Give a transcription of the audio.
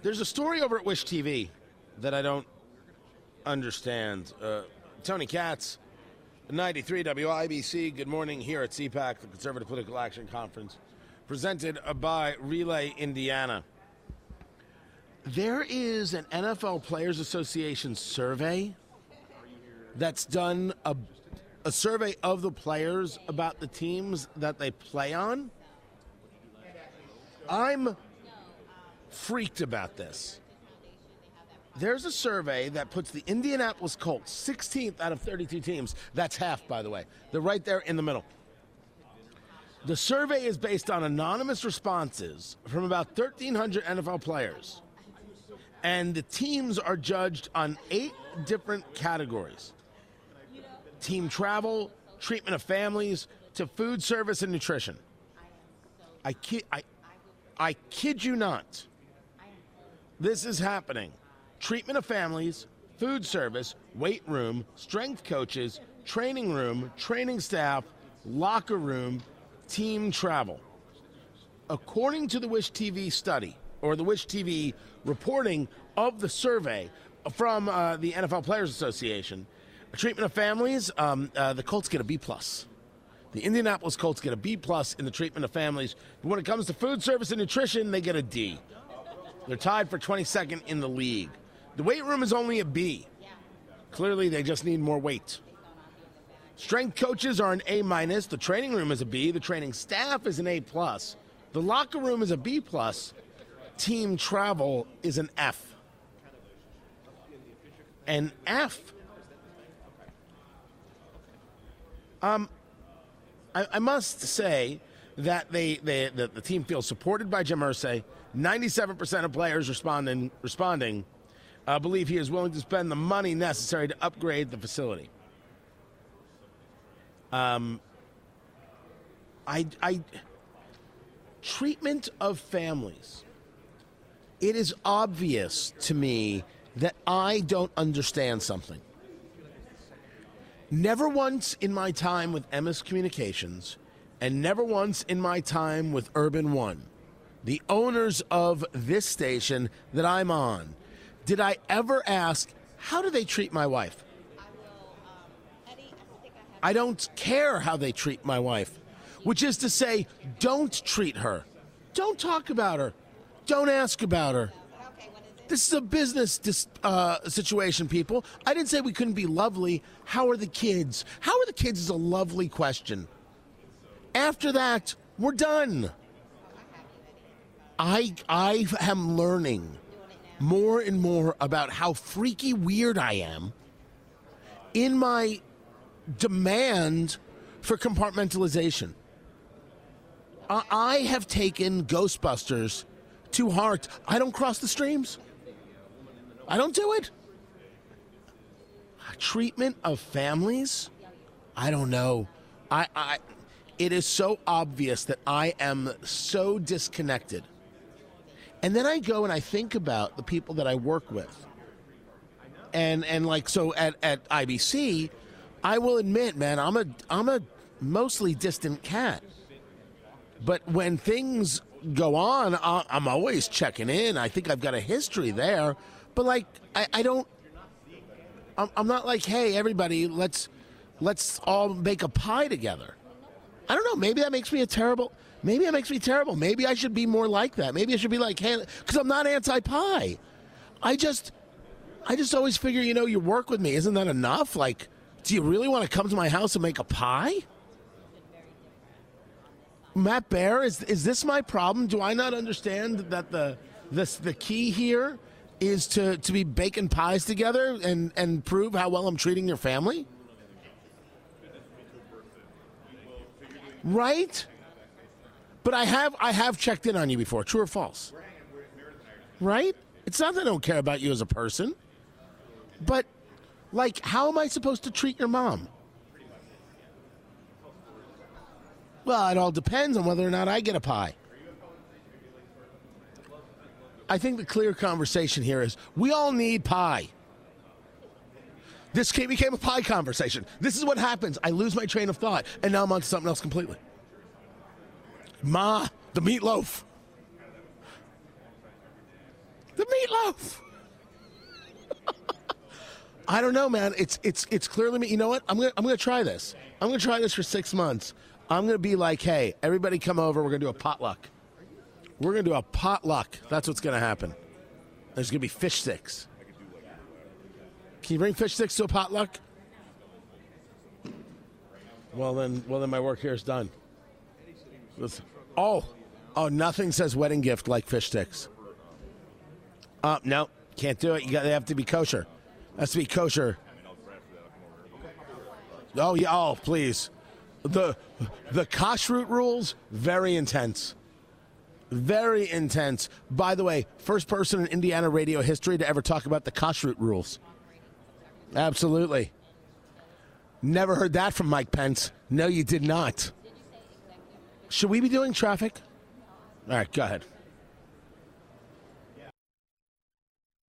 There's a story over at Wish TV that I don't understand. Uh, Tony Katz, 93 WIBC. Good morning here at CPAC, the Conservative Political Action Conference presented by Relay Indiana. There is an NFL Players Association survey that's done a, a survey of the players about the teams that they play on. I'm freaked about this. There's a survey that puts the Indianapolis Colts 16th out of 32 teams. That's half, by the way. They're right there in the middle. The survey is based on anonymous responses from about 1,300 NFL players. And the teams are judged on eight different categories team travel, treatment of families, to food service and nutrition. I kid, I, I kid you not. This is happening. Treatment of families, food service, weight room, strength coaches, training room, training staff, locker room, team travel. According to the Wish TV study, or the Wish TV reporting of the survey from uh, the NFL Players Association, treatment of families, um, uh, the Colts get a B plus. The Indianapolis Colts get a B plus in the treatment of families. But when it comes to food service and nutrition, they get a D. They're tied for 22nd in the league. The weight room is only a B. Clearly, they just need more weight. Strength coaches are an A minus. The training room is a B. The training staff is an A plus. The locker room is a B plus. Team travel is an F. An F. Um, I, I must say that they, they that the team feels supported by Jim Irsay. Ninety-seven percent of players responding responding uh, believe he is willing to spend the money necessary to upgrade the facility. Um, I, I, treatment of families. It is obvious to me that I don't understand something. Never once in my time with Emmis Communications, and never once in my time with Urban One, the owners of this station that I'm on, did I ever ask, how do they treat my wife? I don't care how they treat my wife, which is to say, don't treat her. Don't talk about her. Don't ask about her. This is a business dis- uh, situation, people. I didn't say we couldn't be lovely. How are the kids? How are the kids is a lovely question. After that, we're done. I I am learning more and more about how freaky weird I am in my demand for compartmentalization. I have taken Ghostbusters to heart. I don't cross the streams. I don't do it. Treatment of families? I don't know. I, I it is so obvious that I am so disconnected. And then I go and I think about the people that I work with. And and like so at, at IBC, I will admit, man, I'm a I'm a mostly distant cat. But when things go on, I'm always checking in. I think I've got a history there. But like, I, I don't. I'm, I'm not like, hey, everybody, let's let's all make a pie together. I don't know. Maybe that makes me a terrible. Maybe that makes me terrible. Maybe I should be more like that. Maybe I should be like, because I'm not anti-pie. I just, I just always figure, you know, you work with me. Isn't that enough? Like, do you really want to come to my house and make a pie? Matt Bear, is is this my problem? Do I not understand that the this the key here is to, to be baking pies together and, and prove how well I'm treating your family? Right? But I have I have checked in on you before. True or false? right? It's not that I don't care about you as a person, but like, how am I supposed to treat your mom? Well, it all depends on whether or not I get a pie. I think the clear conversation here is we all need pie. This became a pie conversation. This is what happens. I lose my train of thought, and now I'm on to something else completely. Ma, the meatloaf. The meatloaf. I don't know, man. It's it's it's clearly me. You know what? I'm gonna I'm gonna try this. I'm gonna try this for six months. I'm gonna be like, hey, everybody, come over. We're gonna do a potluck. We're gonna do a potluck. That's what's gonna happen. There's gonna be fish sticks. Can you bring fish sticks to a potluck? Well then, well then, my work here is done. Listen. Oh, oh, nothing says wedding gift like fish sticks. Uh, no, can't do it. You got they have to be kosher. Has to be kosher. Oh yeah. Oh please. The the kashrut rules very intense. Very intense. By the way, first person in Indiana radio history to ever talk about the kashrut rules. Absolutely. Never heard that from Mike Pence. No, you did not. Should we be doing traffic? All right, go ahead.